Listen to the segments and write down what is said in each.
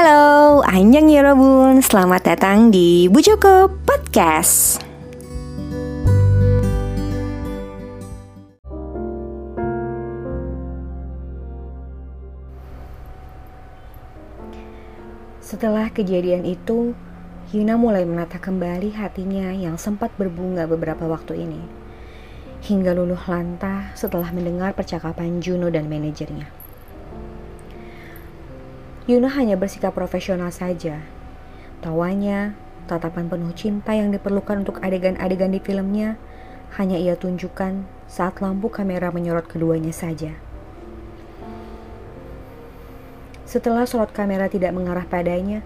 Halo, Anjang Yorobun, selamat datang di Bu Joko Podcast. Setelah kejadian itu, Yuna mulai menata kembali hatinya yang sempat berbunga beberapa waktu ini. Hingga luluh lantah setelah mendengar percakapan Juno dan manajernya. Yuna hanya bersikap profesional saja. Tawanya, tatapan penuh cinta yang diperlukan untuk adegan-adegan di filmnya hanya ia tunjukkan saat lampu kamera menyorot keduanya saja. Setelah sorot kamera tidak mengarah padanya,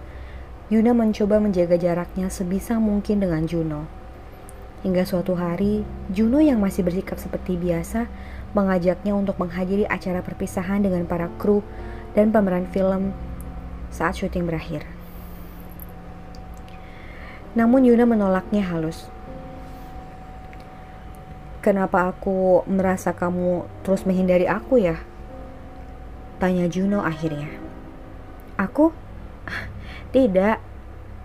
Yuna mencoba menjaga jaraknya sebisa mungkin dengan Juno. Hingga suatu hari, Juno yang masih bersikap seperti biasa mengajaknya untuk menghadiri acara perpisahan dengan para kru dan pemeran film saat syuting berakhir. Namun Yuna menolaknya halus. Kenapa aku merasa kamu terus menghindari aku ya? Tanya Juno akhirnya. Aku? Tidak.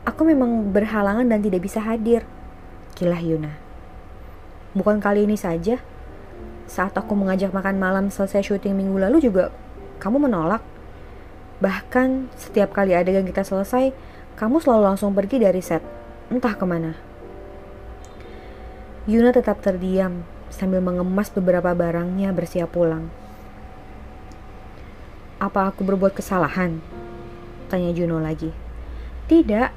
Aku memang berhalangan dan tidak bisa hadir. Kilah Yuna. Bukan kali ini saja. Saat aku mengajak makan malam selesai syuting minggu lalu juga kamu menolak. Bahkan setiap kali adegan kita selesai, kamu selalu langsung pergi dari set. Entah ke mana. Yuna tetap terdiam sambil mengemas beberapa barangnya bersiap pulang. Apa aku berbuat kesalahan? Tanya Juno lagi. Tidak,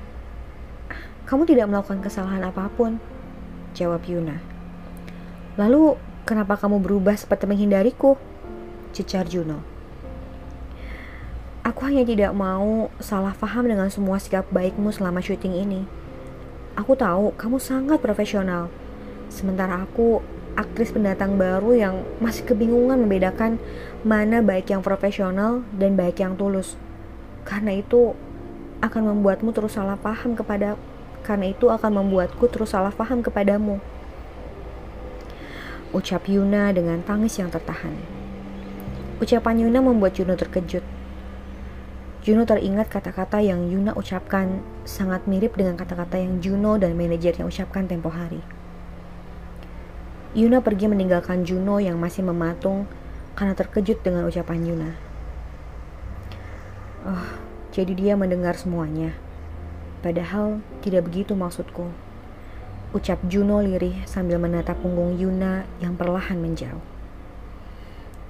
kamu tidak melakukan kesalahan apa pun, jawab Yuna. Lalu, kenapa kamu berubah seperti menghindariku? Cecar Juno. Aku hanya tidak mau salah paham dengan semua sikap baikmu selama syuting ini. Aku tahu kamu sangat profesional. Sementara aku aktris pendatang baru yang masih kebingungan membedakan mana baik yang profesional dan baik yang tulus. Karena itu akan membuatmu terus salah paham kepada karena itu akan membuatku terus salah paham kepadamu. Ucap Yuna dengan tangis yang tertahan. Ucapan Yuna membuat Juno terkejut. Juno teringat kata-kata yang Yuna ucapkan sangat mirip dengan kata-kata yang Juno dan manajernya ucapkan tempo hari. Yuna pergi meninggalkan Juno yang masih mematung karena terkejut dengan ucapan Yuna. Oh, jadi dia mendengar semuanya. Padahal tidak begitu maksudku. Ucap Juno lirih sambil menatap punggung Yuna yang perlahan menjauh.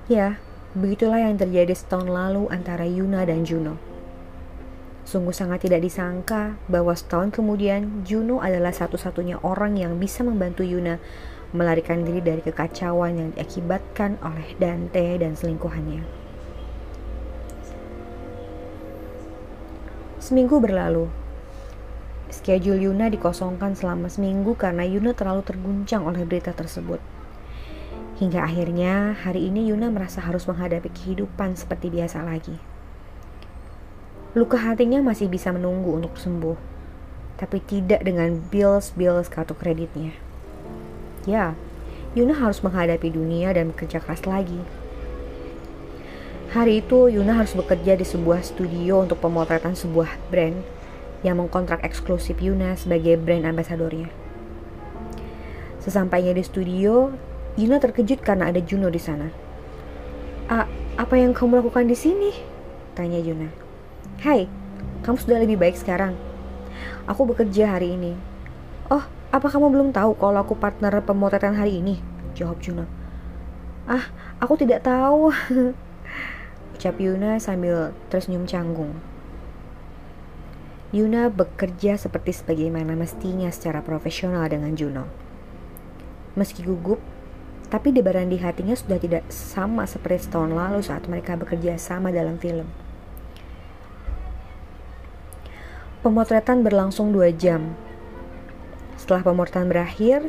Ya, begitulah yang terjadi setahun lalu antara Yuna dan Juno. Sungguh sangat tidak disangka bahwa setahun kemudian Juno adalah satu-satunya orang yang bisa membantu Yuna melarikan diri dari kekacauan yang diakibatkan oleh Dante dan selingkuhannya. Seminggu berlalu. Schedule Yuna dikosongkan selama seminggu karena Yuna terlalu terguncang oleh berita tersebut. Hingga akhirnya hari ini Yuna merasa harus menghadapi kehidupan seperti biasa lagi. Luka hatinya masih bisa menunggu untuk sembuh, tapi tidak dengan bills-bills kartu kreditnya. Ya, Yuna harus menghadapi dunia dan bekerja keras lagi Hari itu Yuna harus bekerja di sebuah studio untuk pemotretan sebuah brand yang mengkontrak eksklusif Yuna sebagai brand ambasadornya. Sesampainya di studio, Yuna terkejut karena ada Juno di sana. A, apa yang kamu lakukan di sini? Tanya Yuna. Hai, kamu sudah lebih baik sekarang. Aku bekerja hari ini. Oh, apa kamu belum tahu kalau aku partner pemotretan hari ini? Jawab Juno. Ah, aku tidak tahu. ucap Yuna sambil tersenyum canggung. Yuna bekerja seperti sebagaimana mestinya secara profesional dengan Juno. Meski gugup, tapi debaran di hatinya sudah tidak sama seperti setahun lalu saat mereka bekerja sama dalam film. Pemotretan berlangsung dua jam. Setelah pemotretan berakhir,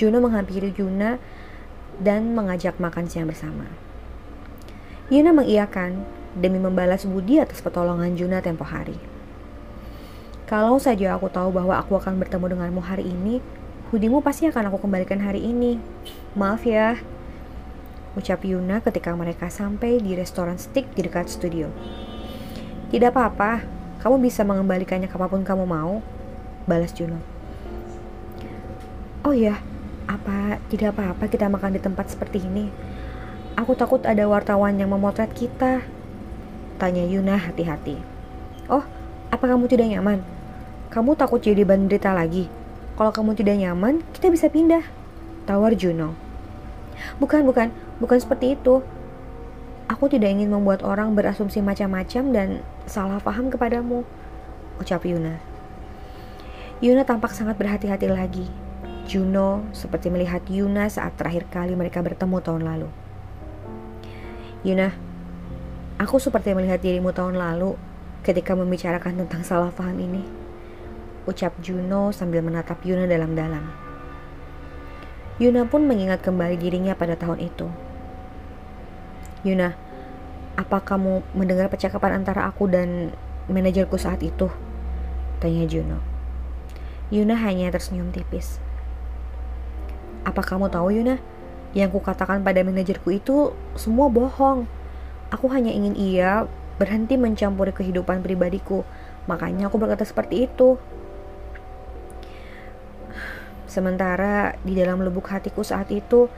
Juno menghampiri Yuna dan mengajak makan siang bersama. Yuna mengiyakan demi membalas budi atas pertolongan Juna tempo hari. Kalau saja aku tahu bahwa aku akan bertemu denganmu hari ini, budimu pasti akan aku kembalikan hari ini. Maaf ya, ucap Yuna ketika mereka sampai di restoran steak di dekat studio. Tidak apa-apa, Kamu bisa mengembalikannya kapan pun kamu mau, balas Juno. Oh ya, apa tidak apa-apa kita makan di tempat seperti ini? Aku takut ada wartawan yang memotret kita. Tanya Yuna hati-hati. Oh, apa kamu tidak nyaman? Kamu takut jadi banderita lagi? Kalau kamu tidak nyaman, kita bisa pindah. Tawar Juno. Bukan, bukan, bukan seperti itu. Aku tidak ingin membuat orang berasumsi macam-macam dan salah paham kepadamu. Ucap Yuna. Yuna tampak sangat berhati-hati lagi. Juno seperti melihat Yuna saat terakhir kali mereka bertemu tahun lalu. Yuna, aku seperti melihat dirimu tahun lalu ketika membicarakan tentang salah paham ini. Ucap Juno sambil menatap Yuna dalam-dalam. Yuna pun mengingat kembali dirinya pada tahun itu. Yuna, apa kamu mendengar percakapan antara aku dan manajerku saat itu? Tanya Juno. Yuna hanya tersenyum tipis. Apa kamu tahu Yuna? Yang kukatakan pada manajerku itu semua bohong. Aku hanya ingin ia berhenti mencampuri kehidupan pribadiku. Makanya aku berkata seperti itu. Sementara di dalam lubuk hatiku saat itu,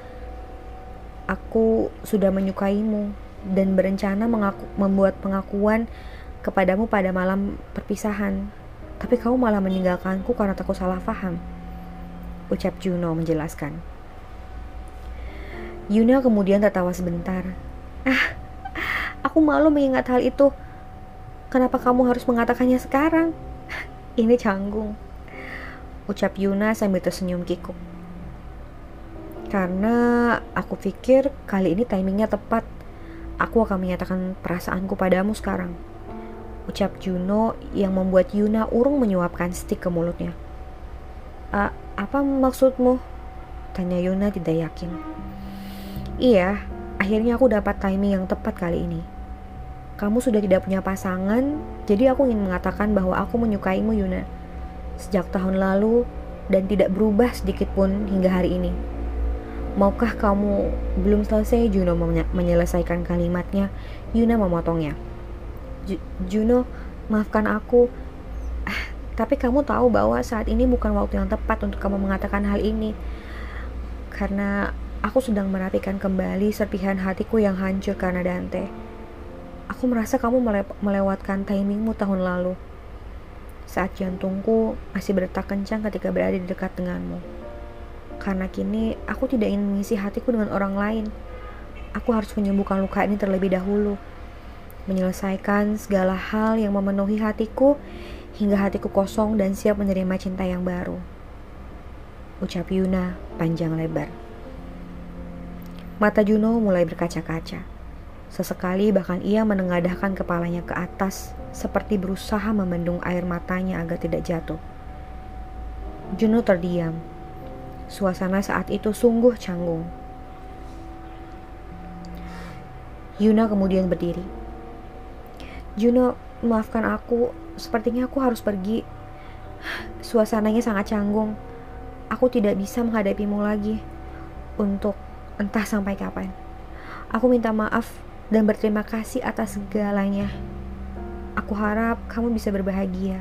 aku sudah menyukaimu dan berencana mengaku, membuat pengakuan kepadamu pada malam perpisahan. Tapi kau malah meninggalkanku karena takut salah paham. Ucap Juno menjelaskan. Yuna kemudian tertawa sebentar. Ah, aku malu mengingat hal itu. Kenapa kamu harus mengatakannya sekarang? Ini canggung. Ucap Yuna sambil tersenyum kikuk. Karena aku pikir kali ini timingnya tepat. Aku akan menyatakan perasaanku padamu sekarang ucap Juno yang membuat Yuna urung menyuapkan stik ke mulutnya. Apa maksudmu? Tanya Yuna tidak yakin. Iya, akhirnya aku dapat timing yang tepat kali ini. Kamu sudah tidak punya pasangan, jadi aku ingin mengatakan bahwa aku menyukaimu Yuna. Sejak tahun lalu dan tidak berubah sedikit pun hingga hari ini. Maukah kamu belum selesai Juno menyelesaikan kalimatnya? Yuna memotongnya. Juno, maafkan aku. Ah, tapi kamu tahu bahwa saat ini bukan waktu yang tepat untuk kamu mengatakan hal ini. Karena aku sedang merapikan kembali serpihan hatiku yang hancur karena Dante. Aku merasa kamu mele melewatkan timingmu tahun lalu. Saat jantungku masih berdetak kencang ketika berada di dekat denganmu. Karena kini aku tidak ingin mengisi hatiku dengan orang lain. Aku harus menyembuhkan luka ini terlebih dahulu menyelesaikan segala hal yang memenuhi hatiku hingga hatiku kosong dan siap menerima cinta yang baru. Ucap Yuna panjang lebar. Mata Juno mulai berkaca-kaca. Sesekali bahkan ia menengadahkan kepalanya ke atas seperti berusaha membendung air matanya agar tidak jatuh. Juno terdiam. Suasana saat itu sungguh canggung. Yuna kemudian berdiri Juno, maafkan aku. Sepertinya aku harus pergi. Suasananya sangat canggung. Aku tidak bisa menghadapimu lagi. Untuk entah sampai kapan. Aku minta maaf dan berterima kasih atas segalanya. Aku harap kamu bisa berbahagia.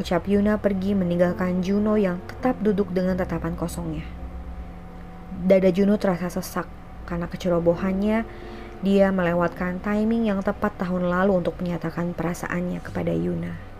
Ucap Yuna pergi meninggalkan Juno yang tetap duduk dengan tatapan kosongnya. Dada Juno terasa sesak karena kecerobohannya dia melewatkan timing yang tepat tahun lalu untuk menyatakan perasaannya kepada Yuna.